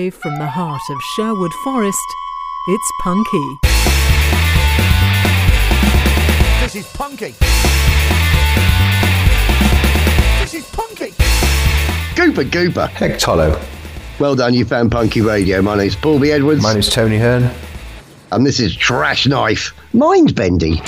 Live from the heart of Sherwood Forest, it's Punky. This is punky. This is punky. Gooper Gooper. Heck Tolo. Well done, you found Punky Radio. My name's Paul B. Edwards. My name's Tony Hearn. And this is Trash Knife. Mind Bendy.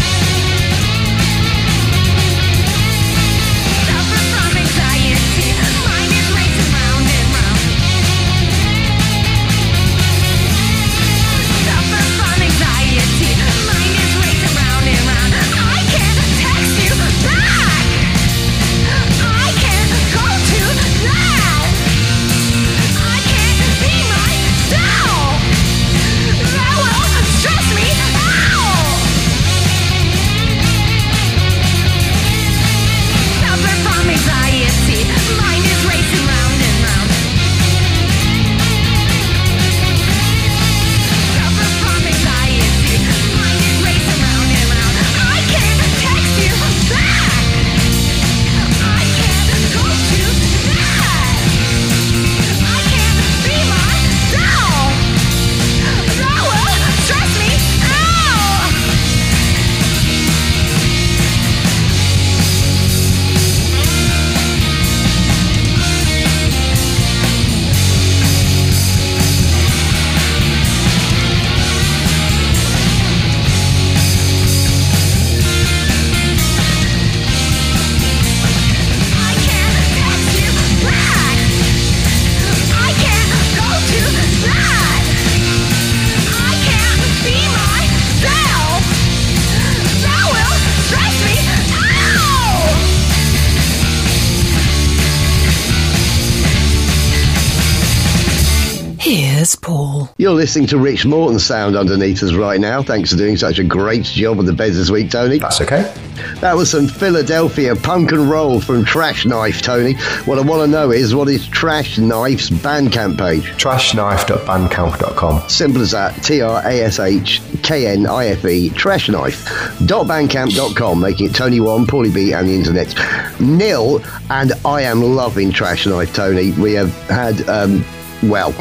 You're listening to Rich Morton sound underneath us right now. Thanks for doing such a great job on the beds this week, Tony. That's okay. That was some Philadelphia punk and roll from Trash Knife, Tony. What I want to know is what is Trash Knife's Bandcamp page? Trashknife.bandcamp.com. Simple as that. T R A S H K N I F E, Trash Knife. Bandcamp.com, making it Tony One, Paulie B, and the internet. Nil, and I am loving Trash Knife, Tony. We have had, um, well,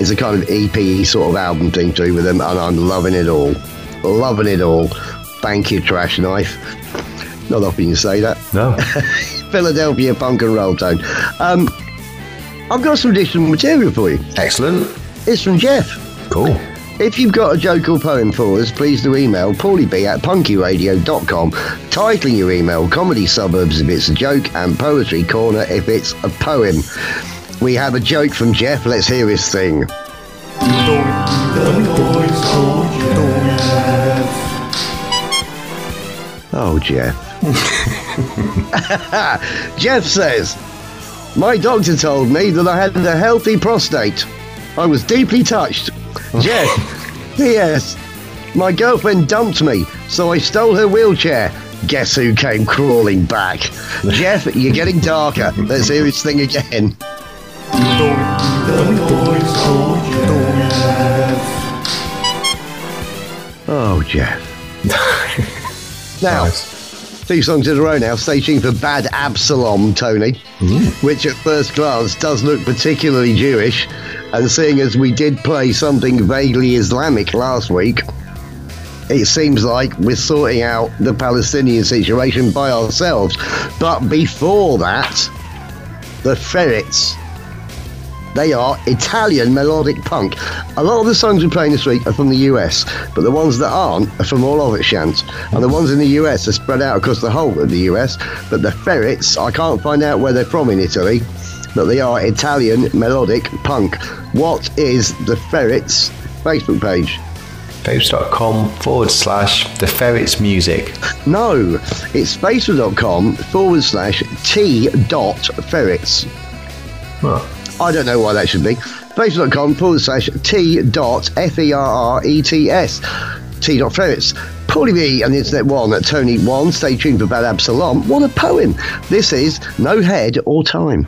it's a kind of EP sort of album thing to do with them, and I'm loving it all. Loving it all. Thank you, Trash Knife. Not often you say that. No. Philadelphia punk and roll tone. Um, I've got some additional material for you. Excellent. It's from Jeff. Cool. If you've got a joke or poem for us, please do email paulieb at punkyradio.com, titling your email Comedy Suburbs if it's a joke and Poetry Corner if it's a poem. We have a joke from Jeff. Let's hear his thing. Oh, Jeff. Jeff says, My doctor told me that I had a healthy prostate. I was deeply touched. Jeff, P.S. My girlfriend dumped me, so I stole her wheelchair. Guess who came crawling back? Jeff, you're getting darker. Let's hear his thing again. Oh, Jeff. now, Nice. two songs in a row now. Stay tuned for Bad Absalom, Tony, mm. which at first glance does look particularly Jewish. And seeing as we did play something vaguely Islamic last week, it seems like we're sorting out the Palestinian situation by ourselves. But before that, the Ferrets. They are Italian melodic punk. A lot of the songs we're playing this week are from the US, but the ones that aren't are from all over Shant. And the ones in the US are spread out across the whole of the US. But the Ferrets, I can't find out where they're from in Italy, but they are Italian melodic punk. What is the Ferrets Facebook page? Facebook.com forward slash the ferrets music. No, it's facebook.com forward slash t dot ferrets. Oh, I don't know why that should be. Facebook.com forward slash T dot F E R R E T S. T dot ferrets. Paulie B and the Internet One at Tony One. Stay tuned for Bad Absalom. What a poem. This is No Head or Time.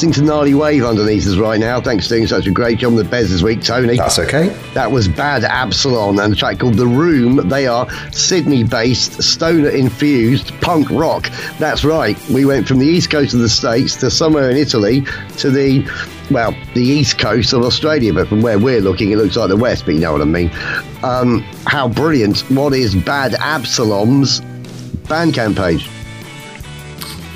Listening to Gnarly Wave underneath us right now. Thanks for doing such a great job on the Bez this week, Tony. That's okay. That was Bad Absalom and a track called The Room. They are Sydney based, stoner infused punk rock. That's right. We went from the east coast of the States to somewhere in Italy to the, well, the east coast of Australia. But from where we're looking, it looks like the west, but you know what I mean. Um, how brilliant. What is Bad Absalom's Bandcamp page?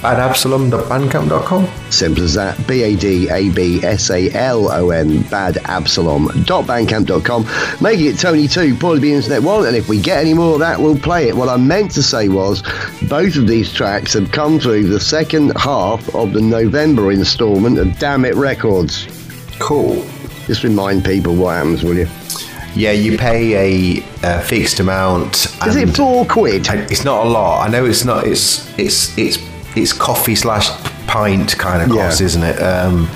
Badabsalom.bandcamp.com. Simple as that. B A D A B S A L O N, badabsalom.bandcamp.com. Making it Tony 2, Paulie B Internet 1. And if we get any more of that, we'll play it. What I meant to say was both of these tracks have come through the second half of the November instalment of Dammit Records. Cool. Just remind people what happens, will you? Yeah, you pay a, a fixed amount. Is it four quid? It's not a lot. I know it's not. It's it's it's it's coffee slash pint kind of Yeah. cost, isn't it? Um,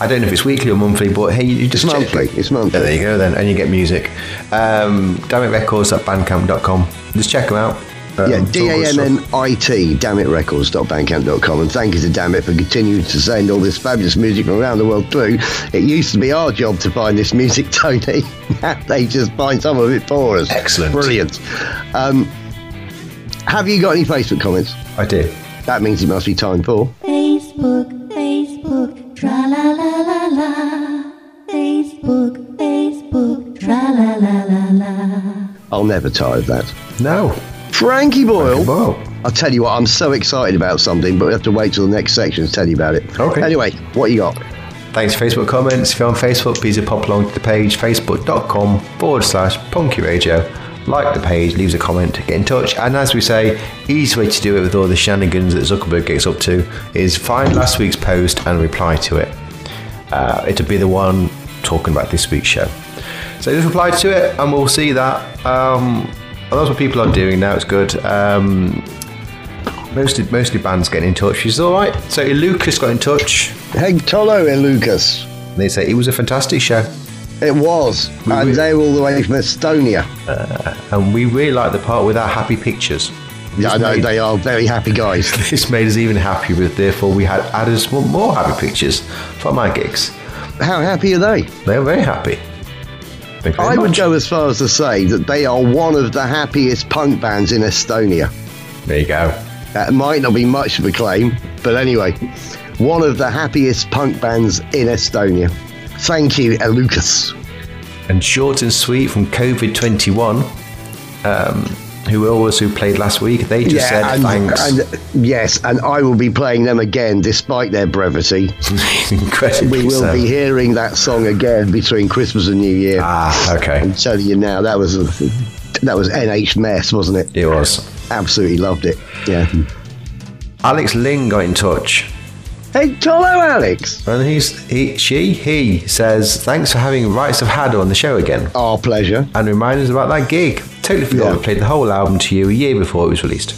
I don't know if it's weekly or monthly, but hey, you just It's monthly. It's monthly. Yeah, there you go then, and you get music. Um, Dammit Records at bandcamp.com. Just check them out. Um, Yeah, D A. M N I T, dammitrecords.bandcamp.com. And thank you to Dammit for continuing to send all this fabulous music from around the world through. It used to be our job to find this music, Tony. Now they just find some of it for us. Excellent. Brilliant. Um, Have you got any Facebook comments? I do. That means it must be time for. Facebook, Facebook, tra la la la la. Facebook, Facebook, tra la la la la. I'll never tire of that. No. Frankie Boyle. Well, I'll tell you what, I'm so excited about something, but we have to wait till the next section to tell you about it. Okay. Anyway, what you got? thanks for Facebook comments. If you're on Facebook, please pop along to the page facebook.com forward slash punky radio. Like the page, leaves a comment, get in touch. And as we say, easy way to do it with all the shenanigans that Zuckerberg gets up to is find last week's post and reply to it. Uh, it'll be the one talking about this week's show. So just reply to it, and we'll see that. Um, and that's what people are doing now. It's good. Um, mostly, mostly bands getting in touch, which is all right. So Lucas got in touch. Hey, Tolo and Lucas. They say it was a fantastic show, It was. and we- they were all the way from Estonia. Uh, and we really like the part with our happy pictures. Yeah, I know, made- they are very happy guys. This made us even happier. With therefore, we had added some more happy pictures for my gigs. How happy are they? They're very happy. Thank you very I would go as far as to say that they are one of the happiest punk bands in Estonia. There you go. That might not be much of a claim, but anyway, one of the happiest punk bands in Estonia. Thank you, uh, Lucas. And short and sweet from COVID twenty one. Um, who also played last week? They just said and, thanks. and yes, and I will be playing them again despite their brevity. Incredibly We will so. be hearing that song again between Christmas and New Year. Ah, okay. I'm telling you now, that was a, that was NH mess, wasn't it? It was. Absolutely loved it. Yeah. Alex Ling got in touch. Hey, hello, Alex. And he's he she he says thanks for having Rights of Hadder on the show again Our pleasure. and remind us about that gig. Totally forgot Yeah. we played the whole album to you a year before it was released.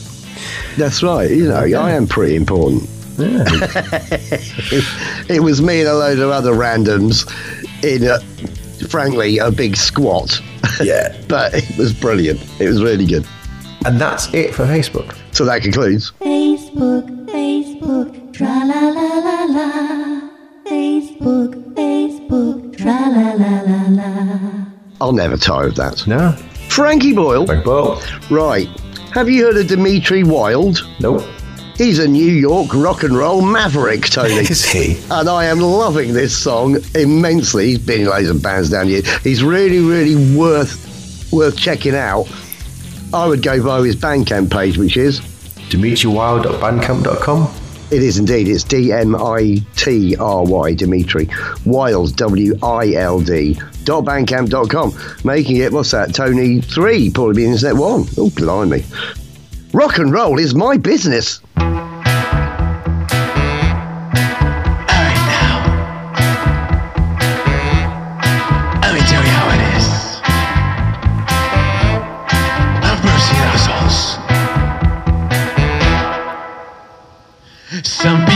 That's right. You know, I am pretty important. Yeah. It was me and a load of other randoms in, a, frankly, a big squat. yeah. but it was brilliant. It was really good. And that's it for Facebook. So that concludes. Facebook, Facebook, tra la la la la. Facebook, Facebook, tra la la la la. I'll never tire of that. No. Frankie Boyle. Frank Boyle. Right. Have you heard of Dmitri Wild? Nope. He's a New York rock and roll maverick, Tony. Is he? and I am loving this song immensely. He's been in loads of bands down here. He's really, really worth worth checking out. I would go via his Bandcamp page, which is DmitriWild.bandcamp.com. it is indeed it's D M I T R Y Dmitri Wild W I L D dot bandcamp dot com, making it what's that Tony three Paulie B internet one. Oh blimey, rock and roll is my business. Some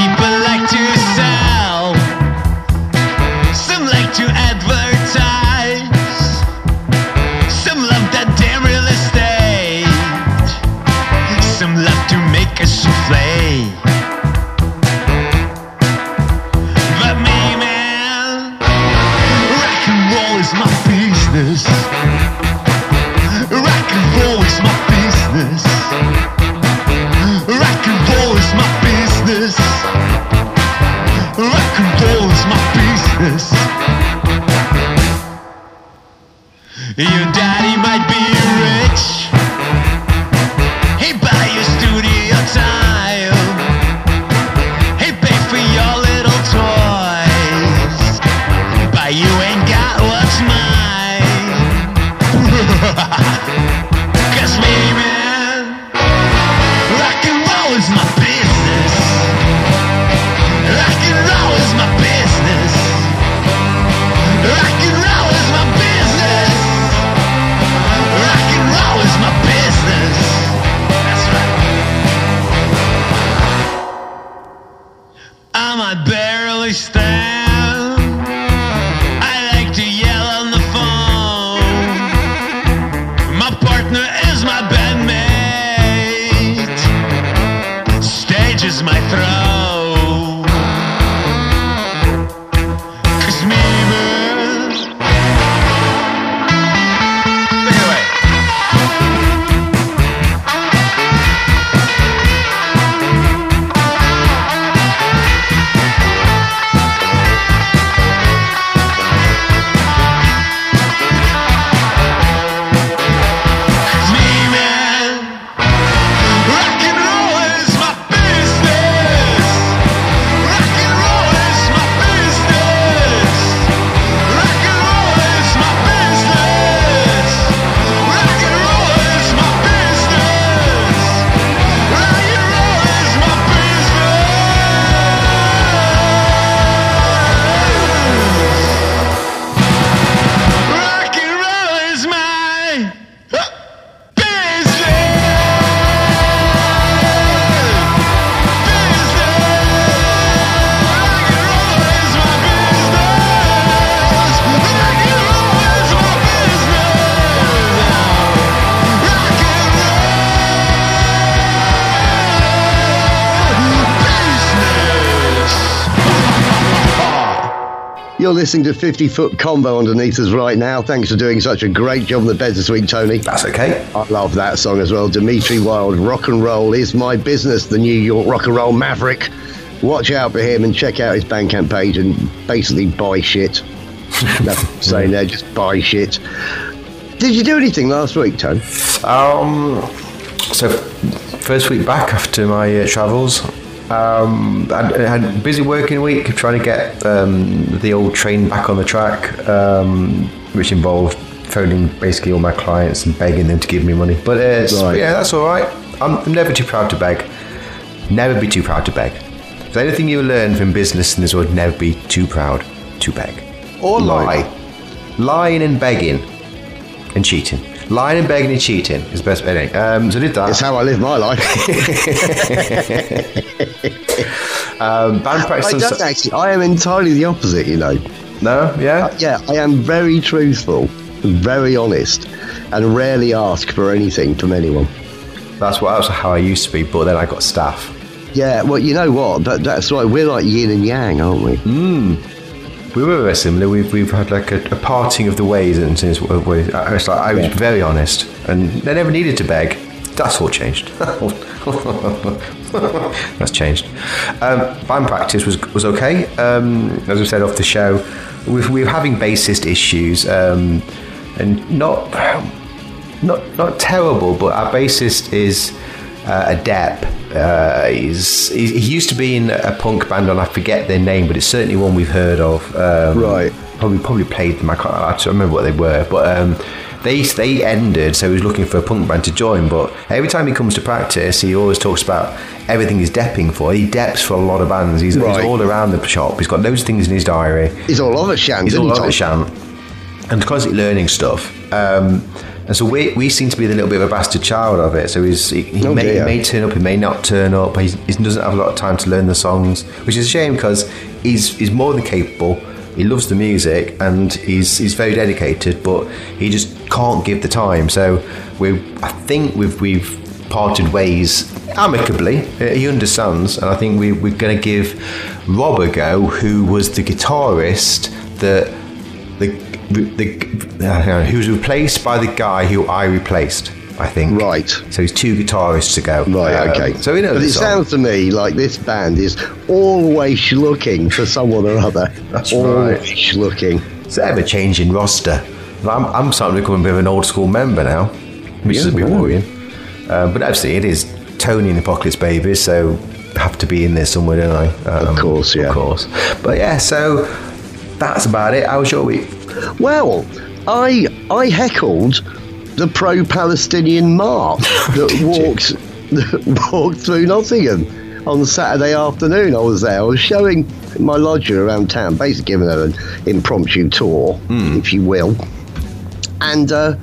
listening to 50 Foot Combo underneath us right now. Thanks for doing such a great job on the bed this week, Tony. That's okay. I love that song as well. Dmitri Wild, Rock and Roll is My Business, the New York Rock and Roll Maverick. Watch out for him and check out his Bandcamp page and basically buy shit. I'm saying there, just buy shit. Did you do anything last week, Tony? Um, so first week back after my uh, travels. Um, I had a busy working week trying to get um, the old train back on the track, um, which involved phoning basically all my clients and begging them to give me money. But uh, Right. yeah, that's all right. I'm, I'm never too proud to beg. Never be too proud to beg. If there's anything you learn from business in this world, never be too proud to beg. Or Right. lie. Lying and begging and cheating. Lying and begging and cheating is the best. Anyway, um, so I did that. It's how I live my life. Um, band practice. I don't actually. I am entirely the opposite, you know. no, yeah. Yeah, I am very truthful, very honest, and rarely ask for anything from anyone. That's what. That's how I used to be. But then I got staff. Yeah, well, you know what? That, that's right. We're like yin and yang, aren't we? We were very similar. We've, we've had like a, a parting of the ways, and since we, we, I was like I was Yeah. very honest, and they never needed to beg. That's all changed. That's changed. Um, band practice was was okay. Um, as I said off the show, we, we were having bassist issues, um, and not not not terrible, but our bassist is uh, Adep. Uh, he's, he, used to be in a punk band, and I forget their name, but it's certainly one we've heard of. Um, Right. Probably probably played them. I can't I don't remember what they were, but um, they they ended. So he was looking for a punk band to join. But every time he comes to practice, he always talks about everything he's depping for. He deps for a lot of bands. He's, Right. he's all around the shop. He's got those things in his diary. He's all over Shan, He's all he, over Tom? Shan and constantly learning stuff. Um, and so we, we seem to be the little bit of a bastard child of it. So he's, he, he, Oh, may, he may turn up, he may not turn up. He's, he doesn't have a lot of time to learn the songs, which is a shame because he's, he's more than capable. He loves the music and he's, he's very dedicated, but he just can't give the time. So we, I think we've, we've parted ways amicably. Uh, He understands, and I think we, we're going to give Rob a go, who was the guitarist that the the uh, who was replaced by the guy who I replaced. I think. Right. So he's two guitarists to go. Right, Um, okay. So we know But it song. sounds to me like this band is always looking for someone or other. That's always looking. It's ever changing roster. I'm, I'm starting to become a bit of an old school member now, which is a bit Yeah. worrying. Uh, but obviously, it is Tony and the Apocalypse Babies, so have to be in there somewhere, don't I? Um, Of course, yeah. Of course. But yeah, so that's about it. How was your week? Well, I I heckled the pro-Palestinian march that Did walked that walked through Nottingham on Saturday afternoon. I was there. I was showing my lodger around town, basically giving her an impromptu tour, Hmm. if you will. And uh,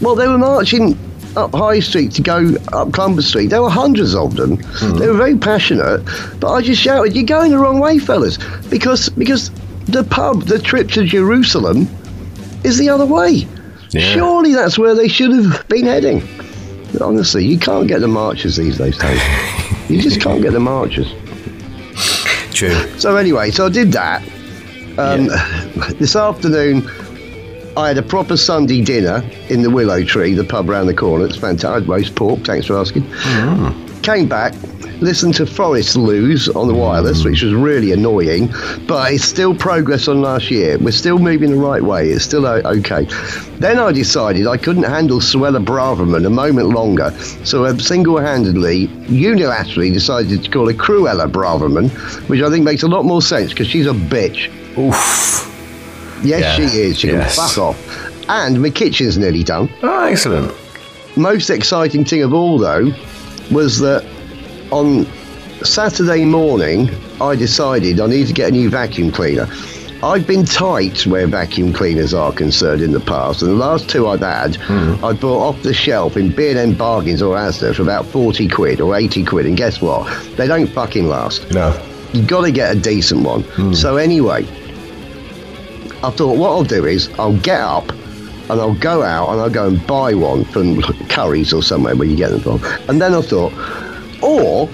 well, they were marching up High Street to go up Clumber Street. There were hundreds of them. Hmm. They were very passionate, but I just shouted, "You're going the wrong way, fellas!" Because because the pub, the trip to Jerusalem, is the other way. Yeah. Surely that's where they should have been heading. Honestly, you can't get the marchers these days, Tony. you just can't get the marchers. True. So anyway, so I did that. Um, This afternoon, I had a proper Sunday dinner in the Willow Tree, the pub round the corner. It's fantastic. Roast pork, thanks for asking. Came back, listened to Forest lose on the wireless, which was really annoying, but it's still progress on last year. We're still moving the right way. It's still okay. Then I decided I couldn't handle Suella Braverman a moment longer, so I single-handedly, unilaterally decided to call her Cruella Braverman, which I think makes a lot more sense because she's a bitch. Oof. Yes, Yeah. she is. She Yes. can fuck off. And my kitchen's nearly done. Oh, excellent. Most exciting thing of all, though, was that on Saturday morning, I decided I need to get a new vacuum cleaner. I've been tight where vacuum cleaners are concerned in the past, and the last two I've had, hmm. I bought off the shelf in B&M Bargains or Asda for about 40 quid or 80 quid, and guess what? They don't fucking last. No. You've got to get a decent one. Hmm. So anyway, I thought what I'll do is I'll get up and I'll go out and I'll go and buy one from Currys or somewhere where you get them from. And then I thought, or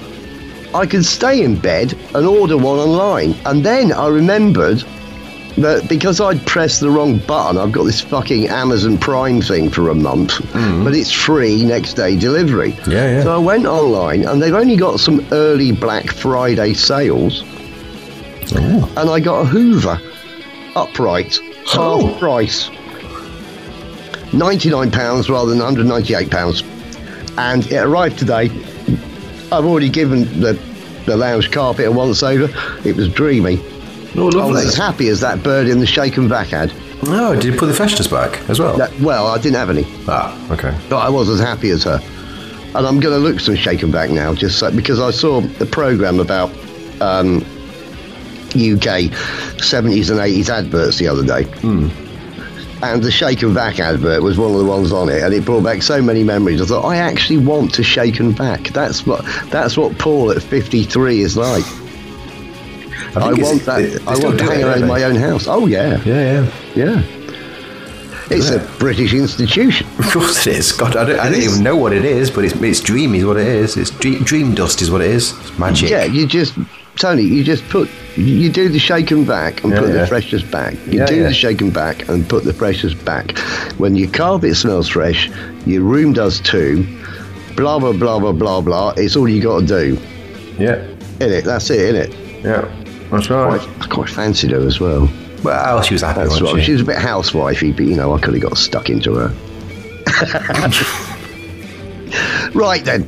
I could stay in bed and order one online. And then I remembered that because I'd pressed the wrong button, I've got this fucking Amazon Prime thing for a month, but it's free next day delivery. Mm. Yeah, yeah. So I went online, and they've only got some early Black Friday sales, Oh. and I got a Hoover upright, half Oh. price, ninety nine pounds rather than one hundred ninety eight pounds, and it arrived today. I've already given the the lounge carpet a once over. It was dreamy. Oh, I was lovely. as happy as that bird in the Shake n' Vac ad. No, did you put the freshness back as well? That, well, I didn't have any, Ah, okay. but I was as happy as her. And I'm going to look some Shake n' Vac now, just so, because I saw the program about um, UK 70s and 80s adverts the other day. And the Shake n' Vac advert was one of the ones on it, and it brought back so many memories. I thought, I actually want to Shake n' Vac. That's what that's what Paul at 53 is like. I, it's- want that. they- they I want to hang around my own house. Oh yeah, Yeah, yeah. yeah. It's Yeah. a British institution. Of course it is. God, I don't, I don't even know what it is, but it's, it's dreamy is what it is. It's dream, dream dust is what it is. It's magic. Yeah, you just Tony, you just put you do the Shake n' Vac and Yeah, put yeah. the freshness back. You Yeah, do the Shake n' Vac and put the freshness back. When your carpet smells fresh, your room does too. Blah blah blah blah blah blah. It's all you got to do. Yeah. In it, that's it. In it. Yeah. That's right. I quite fancied her as well. Well, oh, she was happy, That's right. she? She was a bit housewifey, but you know, I could have got stuck into her. right then.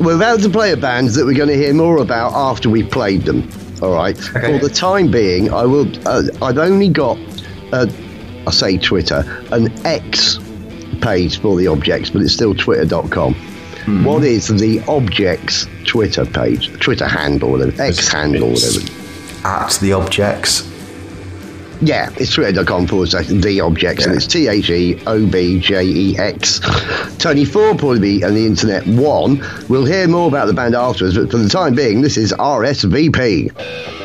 We're about to play a band that we're going to hear more about after we've played them. All right. Okay. For the time being, I will. Uh, I've only got, uh, I say Twitter, an X page for the Objex, but it's still twitter.com. Hmm. What is the Objex Twitter page, Twitter handle, whatever, X handle, whatever? At the Objex. Yeah, it's twitter.com forward slash the Objex, and it's T H E O B J E X. Tony 4 Paulie B and the internet 1. We'll hear more about the band afterwards, but for the time being, this is RSVP.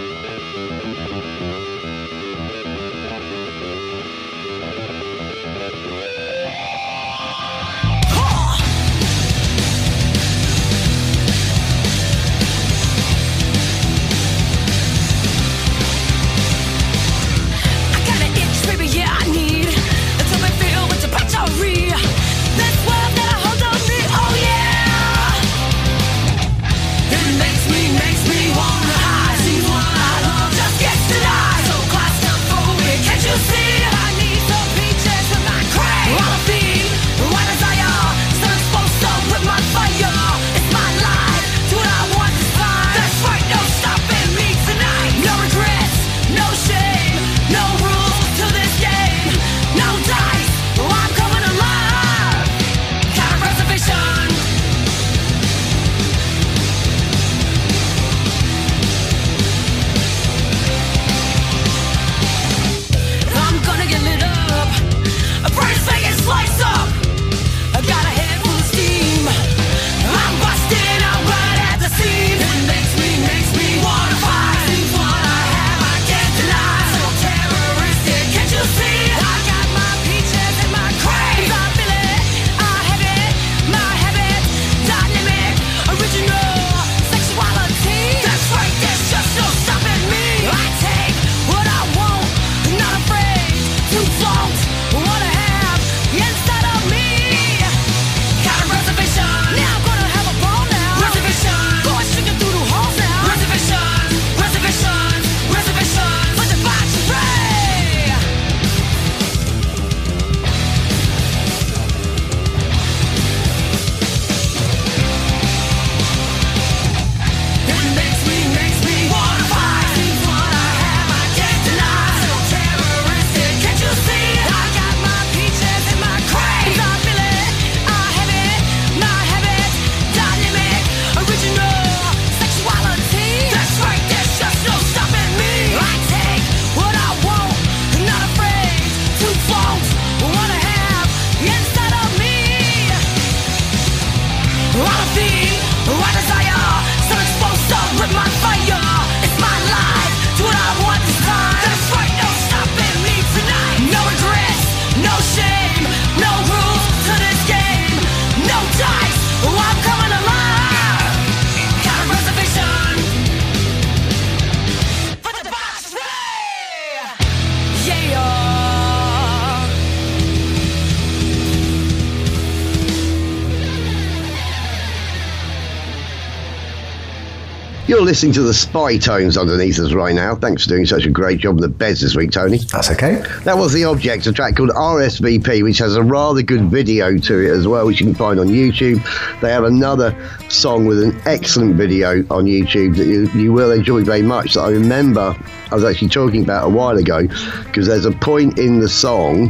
You're listening to the spy tones underneath us right now. Thanks for doing such a great job on the beds this week, Tony. That's okay. That was The Objex, a track called RSVP, which has a rather good video to it as well, which you can find on YouTube. They have another song with an excellent video on YouTube that you, you will enjoy very much. That I remember I was actually talking about a while ago, because there's a point in the song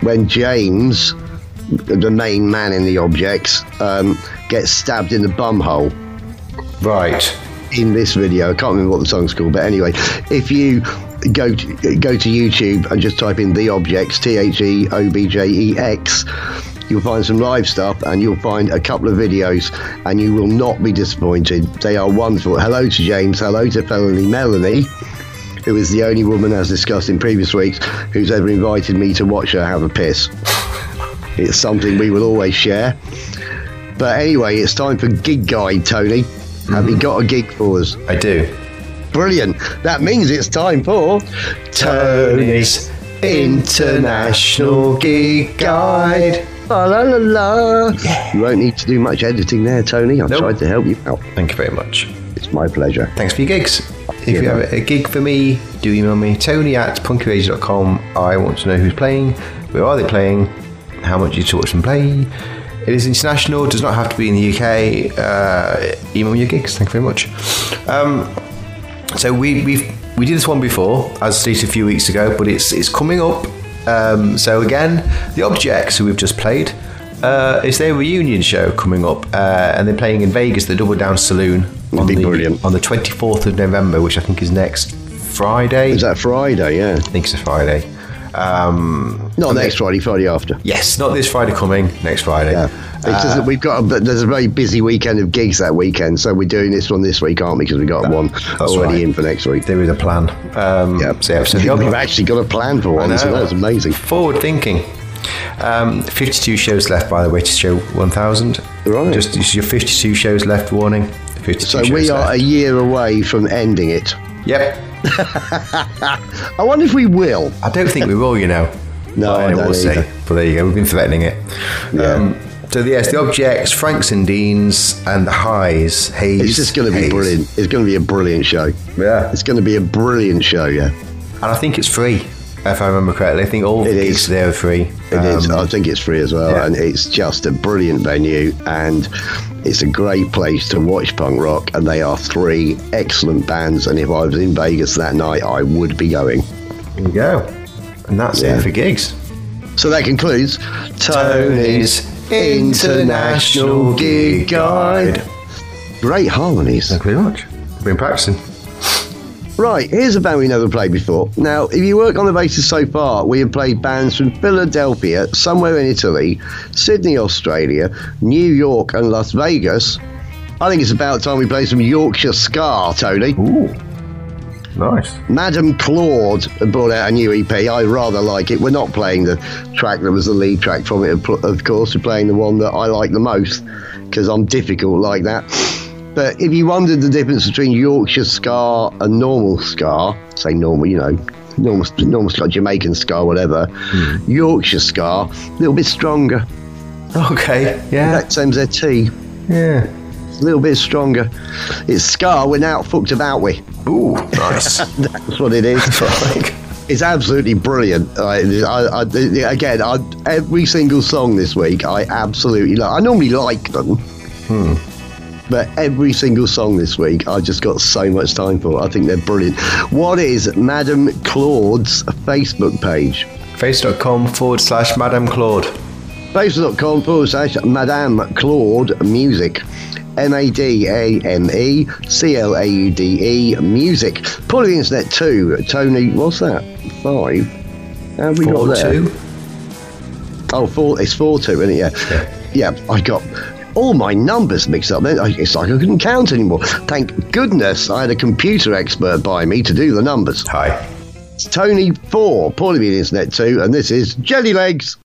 when James, the main man in The Objex, um, gets stabbed in the bum hole Right. in this video. I can't remember what the song's called, but anyway, if you go to, go to YouTube and just type in the Objex, T H E O B J E X, you'll find some live stuff and you'll find a couple of videos and you will not be disappointed. They are wonderful. Hello to James, hello to Felony Melanie. Who is the only woman, as discussed in previous weeks, who's ever invited me to watch her have a piss? It's something we will always share. But anyway, it's time for Gig Guide, Tony. Have you got a gig for us? I do. Brilliant. That means it's time for Tony's International Gig Guide. La la la la. You won't need to do much editing there, Tony. I've Nope. tried to help you out. Thank you very much. It's my pleasure. Thanks for your gigs. If Yeah, you have a gig for me, do email me, tony at punkyradio.com. I want to know who's playing, where are they playing, how much you to watch them play. It is international, does not have to be in the UK. Uh, email me your gigs. Thank you very much. Um, so we we we did this one before, as stated a few weeks ago, but it's it's coming up. Um, so again, the Objex, who we've just played, uh, it's their reunion show coming up, uh, and they're playing in Vegas, the Double Down Saloon, on be the brilliant. on the twenty fourth of November, which I think is next Friday. Is that Friday? Yeah. I think it's a Friday. Um, Not next they- Friday, Friday after. Yes, not this Friday coming, next Friday. Yeah. That we've got a, there's a very busy weekend of gigs that weekend, so we're doing this one this week, aren't we? Because we've got one already right. in for next week. There is a plan. Um, Yeah. So, yeah, so we've actually got a plan for one, so that's amazing. Forward thinking. Um, 52 shows left, by the way, to show 1,000. Right. Just, just your 52 shows left warning. 52 So we are a year away from ending it. Yep. I wonder if we will. I don't think we will, you know. No, But I don't we'll see. either. But there you go. We've been threatening it. Yeah. Um, so yes, the Objex, Franks and Deans, and the highs. Haze. It's just going to be brilliant. It's going to be a brilliant show. Yeah. It's going to be a brilliant show, yeah. And I think it's free, if I remember correctly. I think all It the is. gigs there are free. It is. Um, I think it's free as well, yeah. and it's just a brilliant venue, and it's a great place to watch punk rock. And they are three excellent bands. And if I was in Vegas that night, I would be going. There you go. And that's Yeah. it for gigs. So that concludes Tony's International Gig Guide. Great harmonies. Thank you very much. Been practicing. Right, here's a band we never played before. Now, if you work on the basis so far, we have played bands from Philadelphia, somewhere in Italy, Sydney, Australia, New York, and Las Vegas. I think it's about time we play some Yorkshire Ska, Tony. Ooh. Nice. Madame Claude brought out a new EP. I rather like it. We're not playing the track that was the lead track from it, of course. We're playing the one that I like the most because I'm difficult like that. But if you wondered the difference between Yorkshire Ska and normal Ska, say normal, you know, normal, normal Ska, Jamaican Ska, whatever, hmm. Yorkshire Ska, a little bit stronger. Okay. Yeah. That same as their tea, Yeah. a little bit stronger. It's Ska, we're now fucked about with. Ooh. Nice. That's what it is. It's absolutely brilliant. I, I, I, again, I, every single song this week, I absolutely love. I normally like them, hmm. But every single song this week, I just got so much time for. I think they're brilliant. What is Madame Claude's Facebook page? Face.com forward slash Madame Claude. Facebook.com forward slash Madame Claude Music. M A D A M E C L A U D E Music. Pull the internet too. Tony, what's that? Five? How have we got Four there? two. Oh, four. It's four two, isn't it? Yeah. Yeah. I got all my numbers mixed up. Then It's like I couldn't count anymore. Thank goodness I had a computer expert by me to do the numbers. Hi. It's Tony four. Paulie the internet two, and this is Jelly Legs.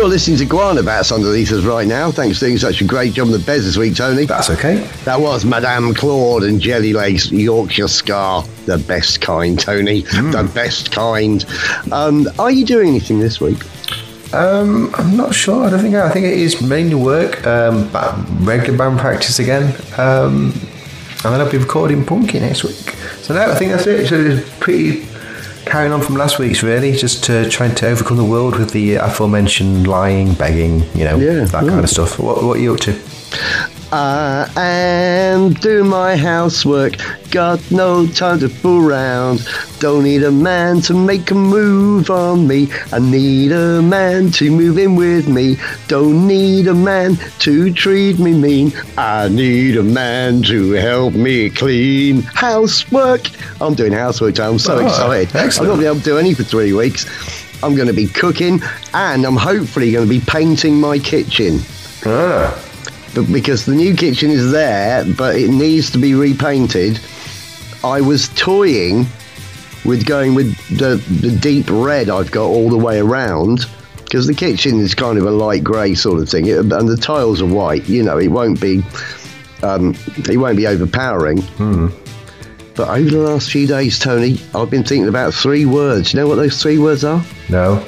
You're listening to Guana Batz underneath us right now. Thanks for doing such a great job on the beds this week, Tony. That's okay. That was Madame Claude and Jelly Legs Yorkshire Ska. The best kind, Tony. The best kind. Um, are you doing anything this week? Um, I'm not sure. I don't think. I think it is mainly work. Um, but regular band practice again. Um, and then I'll be recording Punky next week. So no, I think that's it. So it's pretty carrying on from last week's really. Just uh, trying to overcome the world with the aforementioned lying, begging, you know, Yeah, that yeah. kind of stuff. What, what are you up to? I am doing my housework. Got no time to fool around. Don't need a man to make a move on me. I need a man to move in with me. Don't need a man to treat me mean. I need a man to help me clean housework. I'm doing housework. Tom. I'm so Oh, excited. excellent. I'm not be able to do any for three weeks. I'm going to be cooking and I'm hopefully going to be painting my kitchen Ah, but because the new kitchen is there, but it needs to be repainted. I was toying with going with the, the deep red I've got all the way around because the kitchen is kind of a light grey sort of thing, it, and the tiles are white. You know, it won't be um, it won't be overpowering. But over the last few days, Tony, I've been thinking about three words. You know what those three words are? no.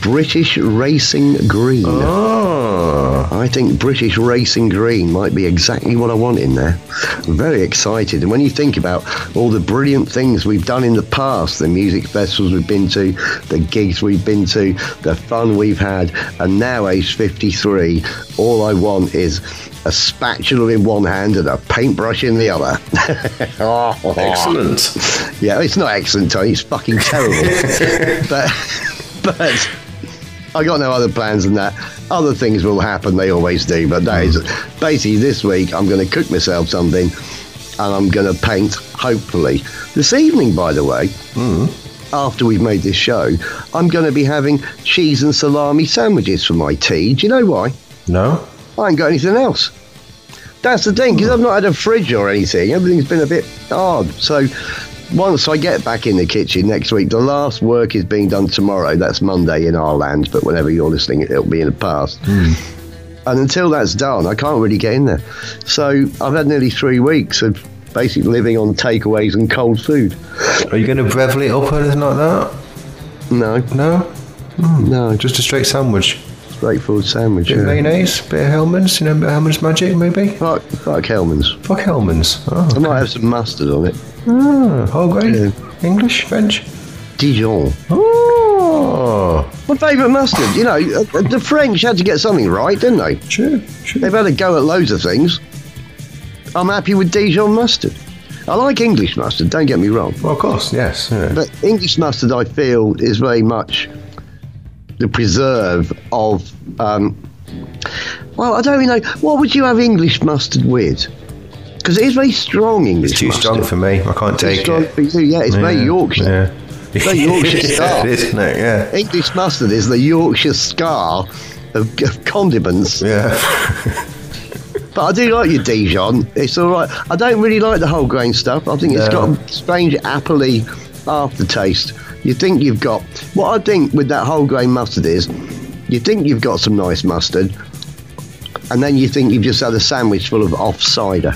British Racing Green. Oh, I think British Racing Green might be exactly what I want in there. I'm very excited. And when you think about all the brilliant things we've done in the past, the music festivals we've been to, the gigs we've been to, the fun we've had, and now age 53, all I want is a spatula in one hand and a paintbrush in the other. excellent. Yeah, it's not excellent, Tony. It's fucking terrible. but, but I got no other plans than that. Other things will happen. They always do. But that is basically this week. I'm going to cook myself something, and I'm going to paint. Hopefully, this evening. By the way, mm-hmm. after we've made this show, I'm going to be having cheese and salami sandwiches for my tea. Do you know why? No. I ain't got anything else. That's the thing, because I've not had a fridge or anything. Everything's been a bit odd. So once I get back in the kitchen next week, the last work is being done tomorrow. That's Monday in our land, but whenever you're listening, it'll be in the past. Hmm. And until that's done, I can't really get in there. So I've had nearly three weeks of basically living on takeaways and cold food. Are you going to breville it up or anything like that? No, No. Hmm. no, just Just a straight sandwich. Straightforward sandwich. Bit of Yeah. mayonnaise, bit of Hellmann's, you know, Hellmann's magic maybe? Fuck, fuck Hellmann's. Fuck Hellmann's. I Oh, might have some mustard on it. oh whole grain. Yeah. English, French. Dijon. Oh, My favourite mustard. You know, uh, the French had to get something right, didn't they? Sure, true. They've had a go at loads of things. I'm happy with Dijon mustard. I like English mustard, don't get me wrong. Well, of course, yes. yeah. But English mustard, I feel, is very much the preserve of. Um, well, I don't really know. What would you have English mustard with? Because it is very strong English it's too mustard. strong for me. I can't It's take strong it. for you. Yeah, it's very Yorkshire. Yeah. It's Very Yorkshire yeah, it is, isn't it? Yeah. English mustard is the Yorkshire ska of, of condiments. Yeah. But I do like your Dijon. It's all right. I don't really like the whole grain stuff. I think it's No. got a strange appley aftertaste. You think you've got what I think with that whole grain mustard is, you think you've got some nice mustard, and then you think you've just had a sandwich full of off cider.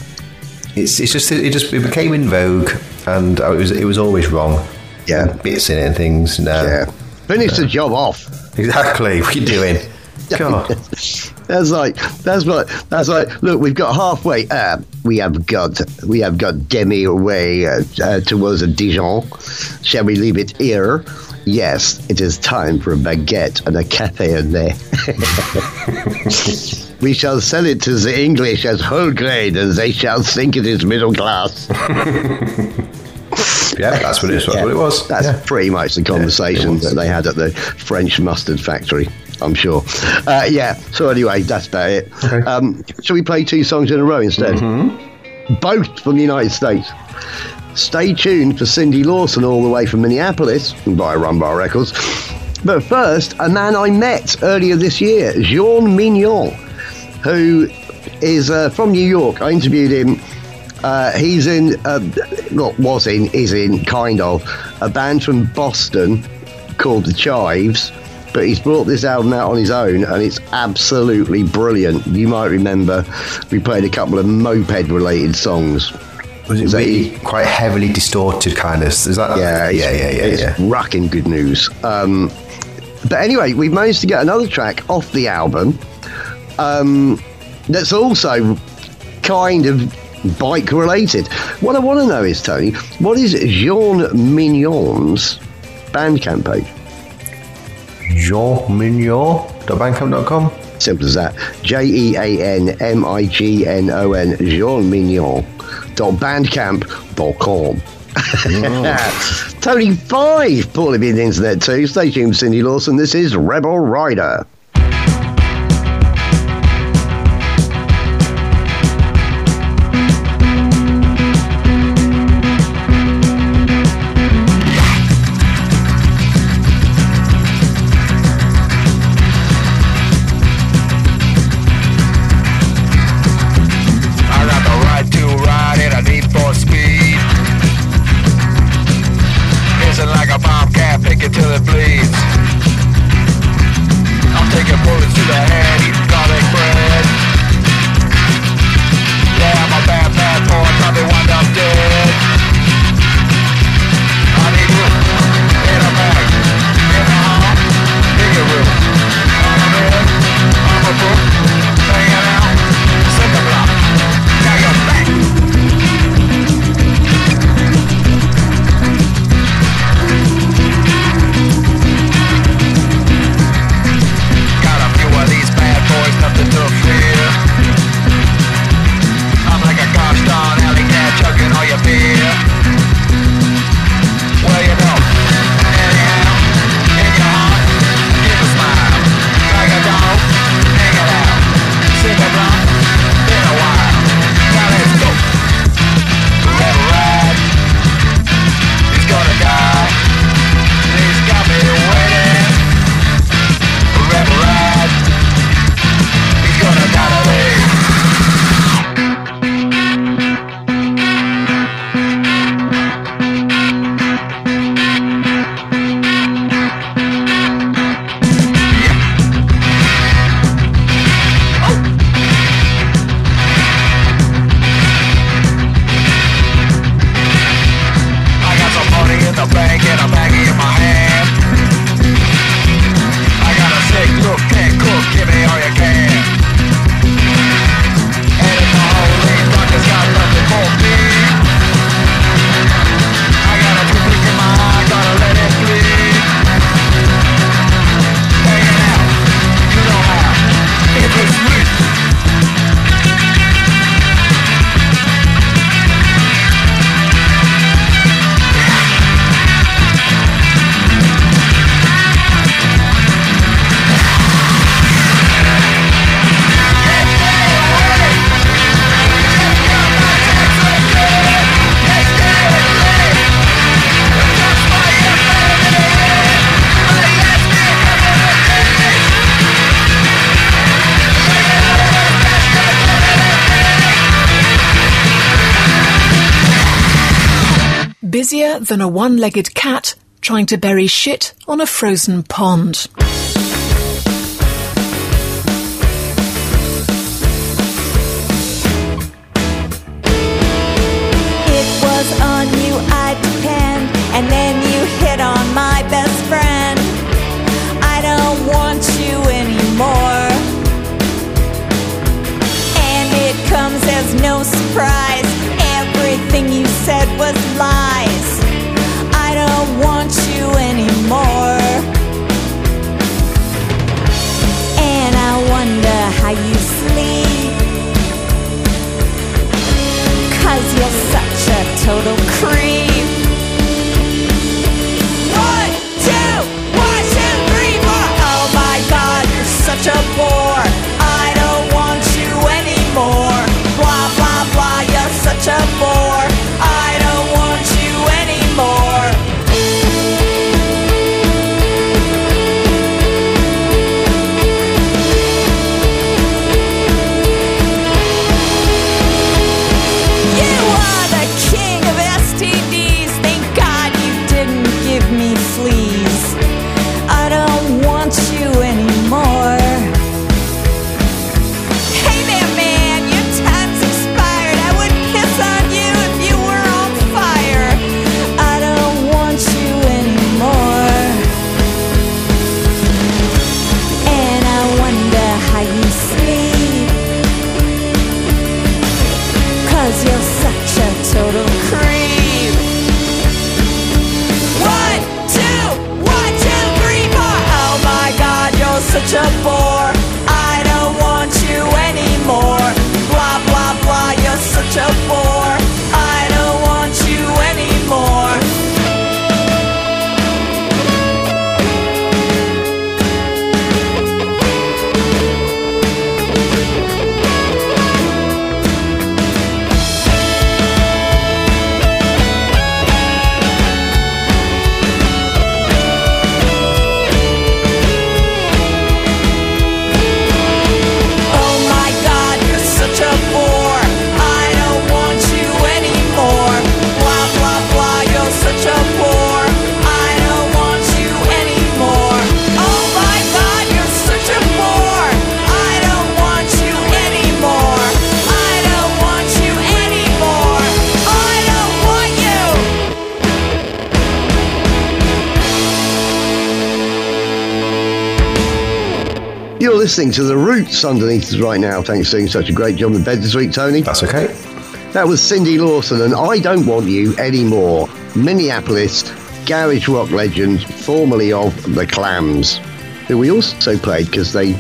It's, it's just it just it became in vogue, and uh, it was it was always wrong. Yeah. Bits in it and things. No. Yeah, finish the job off. Exactly. What are you doing? God. That's like that's like that's like. Look, we've got halfway. Uh, we have got we have got demi away uh, uh, towards a Dijon. Shall we leave it here? Yes, it is time for a baguette and a cafe in there. we shall sell it to the English as whole grain, and they shall think it is middle class. Yeah, that's what it is. That's what it was. That's Yeah. pretty much the conversation was. that they had at the French mustard factory. I'm sure. Uh, yeah. So anyway, that's about it. Okay. Um, shall we play two songs in a row instead? Both from the United States. Stay tuned for Cindy Lawson all the way from Minneapolis via Rumbar Records. But first, a man I met earlier this year, Jean Mignon, who is uh, from New York. I interviewed him. Uh, he's in, uh, well, was in, is in, kind of, a band from Boston called The Chives. But he's brought this album out on his own, and it's absolutely brilliant. You might remember we played a couple of moped-related songs. Was it really quite heavily distorted kind of? Is that? Yeah, yeah, yeah, yeah, It's yeah. rocking good news. Um, but anyway, we've managed to get another track off the album um, that's also kind of bike related. What I want to know is, Tony, what is Jean Mignon's Bandcamp page? Jean Mignon.bandcamp.com? Simple as that. J E A N M I G N O N, Jean Mignon. Dot bandcamp.com. Tony 5, Paulie B the internet too. Stay tuned, Cindy Lawson. This is Rebel Ryder. Than a one legged cat trying to bury shit on a frozen pond. total listening to the Roots underneath us right now. Thanks for doing such a great job in bed this week, Tony. That's okay. That was Cindy Lawson and I Don't Want You Anymore. Minneapolis garage rock legend, formerly of the Clams, who we also played because they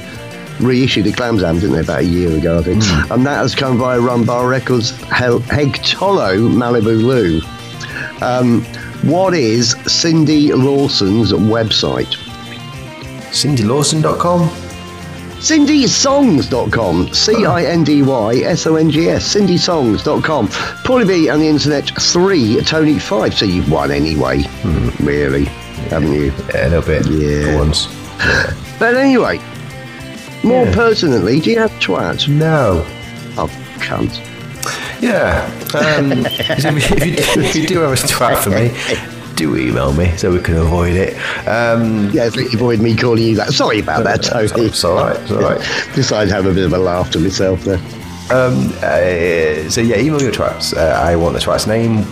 reissued the Clams album, didn't they, about a year ago, I think. And that has come via Rumbar Records, Hel- Hegtolo Malibu Lou. Um, what is Cindy Lawson's website? CindyLawson.com. CindySongs.com. C I N D Y S O N G S. CindySongs.com. Paulie B and the Internet 3, Tony 5. So you've won anyway. Really, haven't you? Yeah, a little bit. Yeah. Once. But anyway, more Yeah. pertinently, do you have twat? No. Oh, cunt. Yeah. Um, if, you, if you do have a twat for me, do email me so we can avoid it. Um, Yeah, so avoid me calling you that. Sorry about that, Tony. It's all right. It's all right. To have a bit of a laugh to myself there. Um, uh, so yeah, email your twats. Uh, I want the twat's name,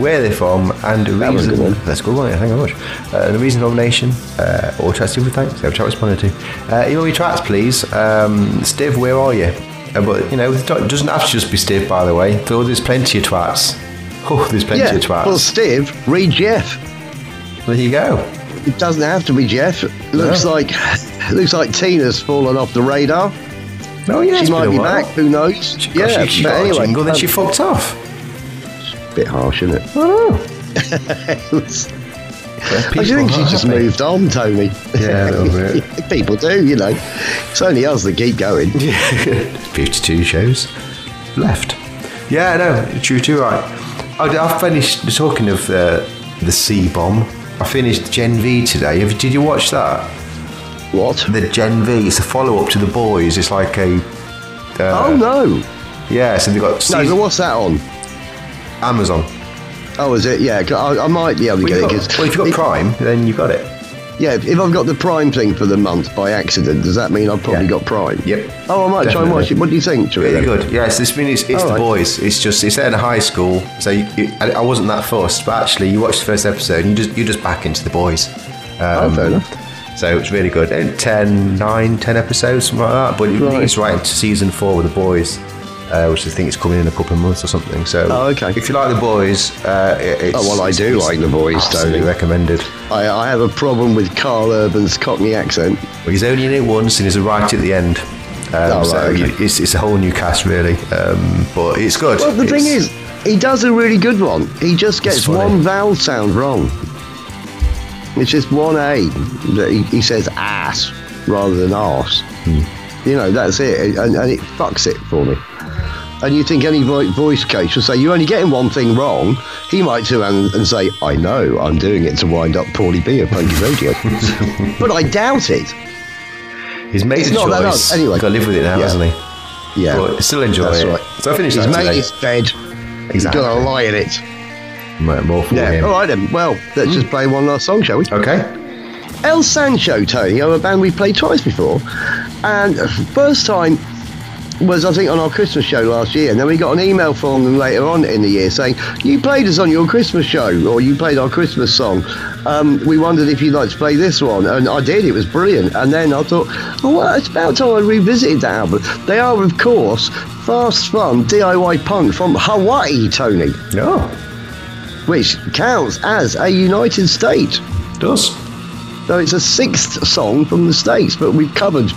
where they're from, and the That reason. good one. That's a good one. Yeah, thank you very much. Uh, the reason of nomination uh, or twat super thanks. They have chat responded to. Uh, email your twats, please. Um, Stiv, where are you? Uh, but you know, it doesn't have to just be Steve. by the way. Though there's plenty of twats. Oh, there's plenty Yeah, of twats. well, Steve, read Jeff. there you go. It doesn't have to be Jeff. Looks No. like looks like Tina's fallen off the radar. Oh yeah, she might be back. Who knows? She, yeah, she, she but got anyway, a jingle, then she um, fucked off. bit harsh, isn't it? I People think she's aren't just happy. moved on, Tony. Yeah, a little bit. People do, you know. It's only us that keep going. Yeah. 52 shows left. Yeah, no, true, too right. I, I finished talking of uh, the C bomb. I finished Gen V today. Have, did you watch that? What? The Gen V. It's a follow up to the boys. It's like a uh, oh no! yeah. So they got No, season- but what's that on? Amazon. Oh, is it? Yeah, I, I might be able to Well, get you've it. got- well, if you've got it- Prime, then you've got it. Yeah, if I've got the Prime thing for the month by accident, does that mean I've probably Yeah. got Prime? Yep. Oh, I might try and watch it. What do you think, to? Really good. Yes, this mean it's, it's the right. boys. It's just it's set in a high school, so you, I, I wasn't that fussed. But actually, you watch the first episode, and you just you just back into the boys. Um, Oh, fair enough. So it's really good. And 10, 9, 10 episodes, something like that. But Right. it's right into season four with the boys, uh, which I think is coming in a couple of months or something. So Oh, okay. if you like the boys, uh, it- it's, Oh, well, I it's- do it's like The Boys, Tony. recommended. I, I have a problem with Karl Urban's Cockney accent. Well, he's only in it once, and he's right at the end. Um, Oh, so right, okay. it's, it's a whole new cast, really. Um, but it's good. Well, the thing is, he does a really good one. He just gets one vowel sound wrong. It's just one A. that He, he says ass rather than arse. Hmm. You know, that's it. And, and it fucks it for me. And you think any voice coach will say, You're only getting one thing wrong. He might turn around and say, I know, I'm doing it to wind up Paulie B of Punky Radio. but I doubt it. He's made It's a not that choice. hard. Anyway. got to live with it now, Yeah. hasn't he? Yeah. But still enjoy That's it. right. So I finished He's that made today. his bed. He's Exactly. got to lie in it. More more for Yeah. him. All right then. Well, let's hmm. just play one last song, shall we? Okay. El Sancho, Tony, are a band we played twice before. And uh, first time was, I think, on our Christmas show last year. And then we got an email from them later on in the year saying, You played us on your Christmas show, or you played our Christmas song. Um, we wondered if you'd like to play this one. And I did, it was brilliant. And then I thought, Oh, well, it's about time I revisited that album. They are, of course, fast, fun, DIY punk from Hawaii, Tony, Oh, which counts as a United State. does. So it's a sixth song from the States, but we've covered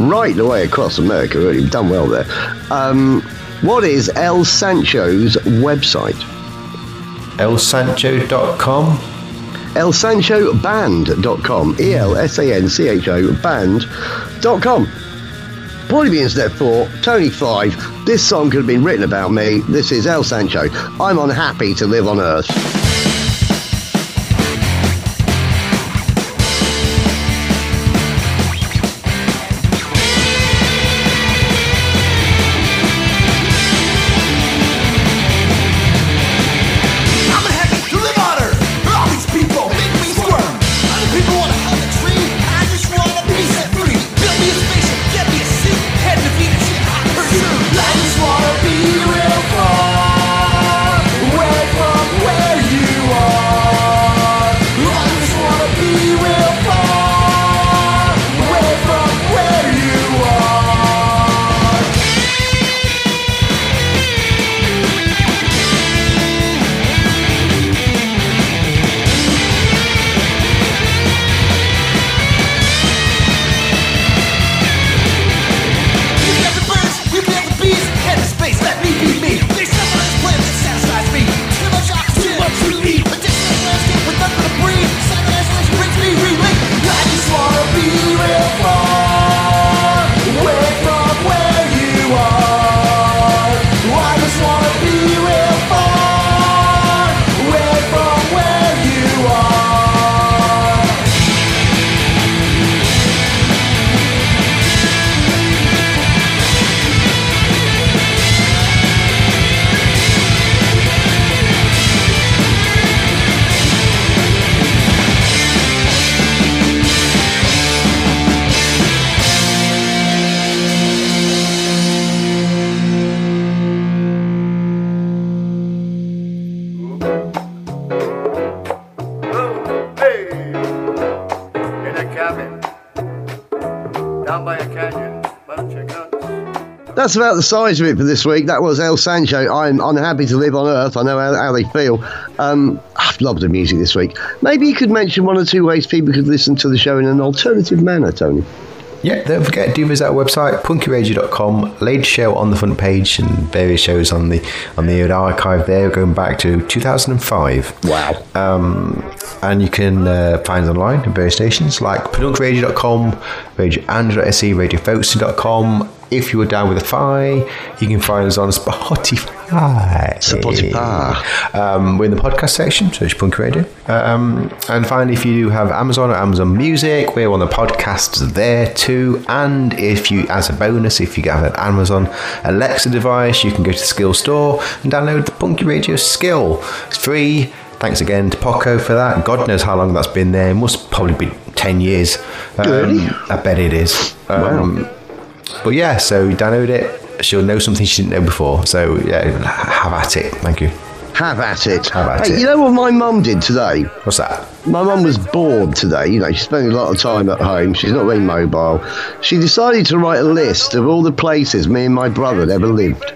right the way across America, really. We've done well there. Um, what is El Sancho's website? elsancho.com. elsanchoband.com. E L S A N C H O band.com. Point of the Internet 4, Tony 5. This song could have been written about me. This is El Sancho. I'm unhappy to live on Earth. Wanna hug a tree. That's about the size of it for this week. That was El Sancho. I'm unhappy to live on Earth. I know how, how they feel. Um, I've loved the music this week. Maybe you could mention one or two ways people could listen to the show in an alternative manner, Tony. Yeah, don't forget to visit our website, punkyradio.com. Latest show on the front page and various shows on the on the archive there going back to 2005. Wow. Um, and you can uh, find online at various stations like punkyradio.com, radioandro.se, radiofocusing.com. If you were down with a Fi, you can find us on Spotify. Spotify. Um, we're in the podcast section, search Punk Radio. Um, and finally, if you do have Amazon or Amazon Music, we're on the podcasts there too. And if you, as a bonus, if you have an Amazon Alexa device, you can go to the Skill Store and download the Punky Radio Skill. It's free. Thanks again to Poco for that. God knows how long that's been there. It must probably be 10 years. Um, Really? I bet it is. Um, But yeah, so download it. She'll know something she didn't know before. So yeah, have at it. Thank you. Have at it. Have at hey, it. you know what my mum did today? What's that? My mum was bored today. You know, she's spending a lot of time at home. She's not very mobile. She decided to write a list of all the places me and my brother had ever lived.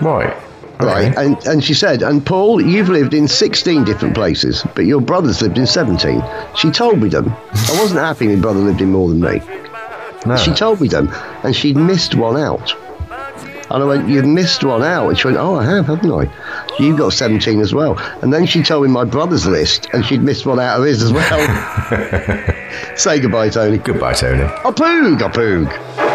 Right. Right, and, and she said, and Paul, you've lived in 16 different places, but your brother's lived in 17. She told me them. I wasn't happy my brother lived in more than me. No. She told me them, and she'd missed one out. And I went, You've missed one out. And she went, Oh, I have, haven't I? You've got 17 as well. And then she told me my brother's list, and she'd missed one out of his as well. Say goodbye, Tony. Goodbye, Tony. A poog, a poog.